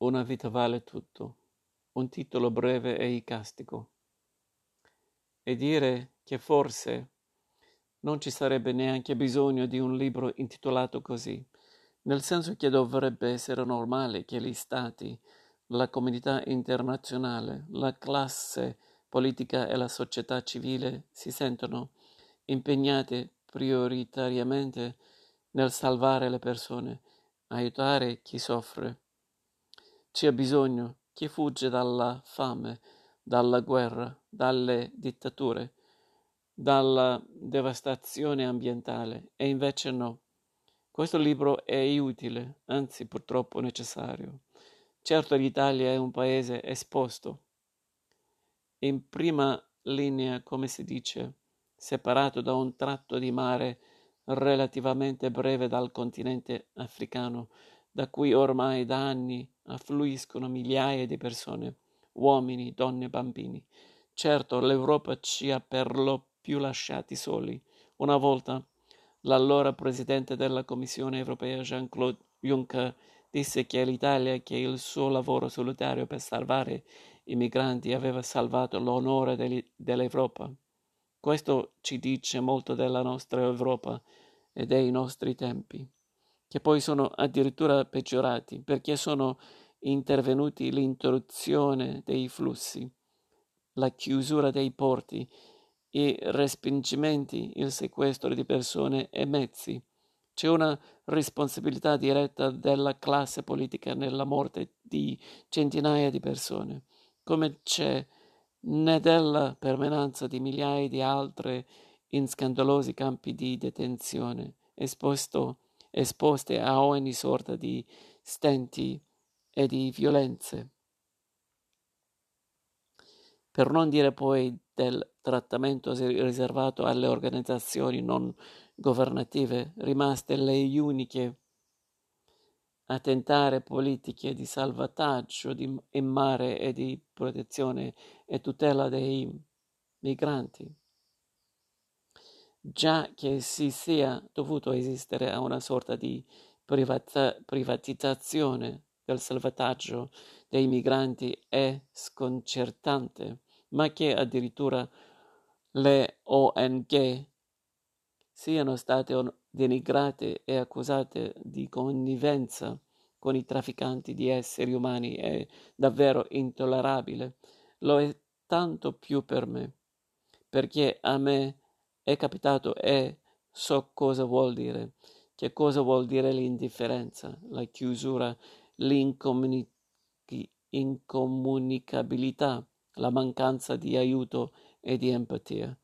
Una vita vale tutto, un titolo breve e icastico. E dire che forse non ci sarebbe neanche bisogno di un libro intitolato così, nel senso che dovrebbe essere normale che gli stati, la comunità internazionale, la classe politica e la società civile si sentono impegnate prioritariamente nel salvare le persone, aiutare chi soffre. C'è bisogno chi fugge dalla fame, dalla guerra, dalle dittature, dalla devastazione ambientale e invece no. Questo libro è utile, anzi purtroppo necessario. Certo l'Italia è un paese esposto, in prima linea, come si dice, separato da un tratto di mare relativamente breve dal continente africano, da cui ormai da anni affluiscono migliaia di persone, uomini, donne e bambini. Certo, l'Europa ci ha per lo più lasciati soli. Una volta l'allora presidente della Commissione europea Jean-Claude Juncker disse che l'Italia, che il suo lavoro solitario per salvare i migranti aveva salvato l'onore dell'Europa. Questo ci dice molto della nostra Europa e dei nostri tempi, che poi sono addirittura peggiorati perché sono intervenuti l'interruzione dei flussi, la chiusura dei porti, i respingimenti, il sequestro di persone e mezzi. C'è una responsabilità diretta della classe politica nella morte di centinaia di persone, come c'è né della permanenza di migliaia di altre in scandalosi campi di detenzione, esposto, esposte a ogni sorta di stenti e di violenze. Per non dire poi del trattamento riservato alle organizzazioni non governative, rimaste le uniche a tentare politiche di salvataggio di, in mare e di protezione e tutela dei migranti. Già che si sia dovuto esistere a una sorta di privata, privatizzazione del salvataggio dei migranti è sconcertante, ma che addirittura le ONG siano state denigrate e accusate di connivenza con i trafficanti di esseri umani è davvero intollerabile. Lo è tanto più per me, perché a me è capitato e so cosa vuol dire, che cosa vuol dire l'indifferenza, la chiusura, l'incomunicabilità, la mancanza di aiuto e di empatia.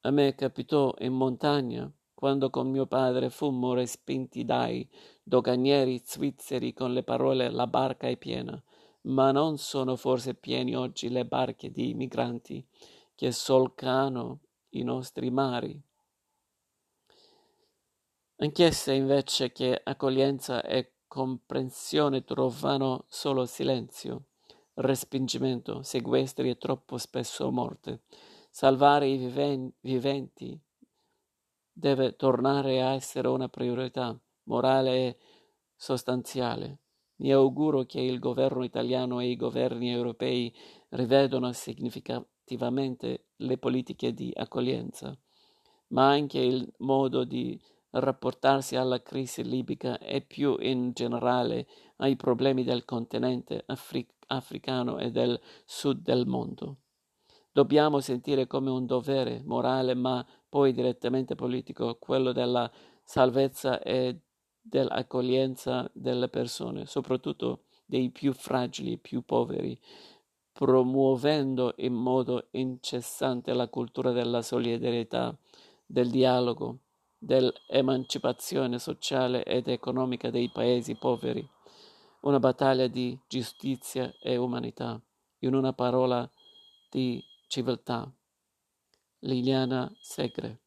A me capitò in montagna quando con mio padre fummo respinti dai doganieri svizzeri con le parole la barca è piena, ma non sono forse pieni oggi le barche di migranti che solcano i nostri mari? Anch'esse invece che accoglienza e comprensione trovano solo silenzio, respingimento, sequestri e troppo spesso morte. Salvare i viven- viventi deve tornare a essere una priorità morale e sostanziale. Mi auguro che il governo italiano e i governi europei rivedano significativamente le politiche di accoglienza, ma anche il modo di rapportarsi alla crisi libica e più in generale ai problemi del continente afric- africano e del sud del mondo. Dobbiamo sentire come un dovere morale, ma poi direttamente politico, quello della salvezza e dell'accoglienza delle persone, soprattutto dei più fragili, più poveri, promuovendo in modo incessante la cultura della solidarietà, del dialogo, dell'emancipazione sociale ed economica dei paesi poveri. Una battaglia di giustizia e umanità, in una parola di civiltà. Liliana Segre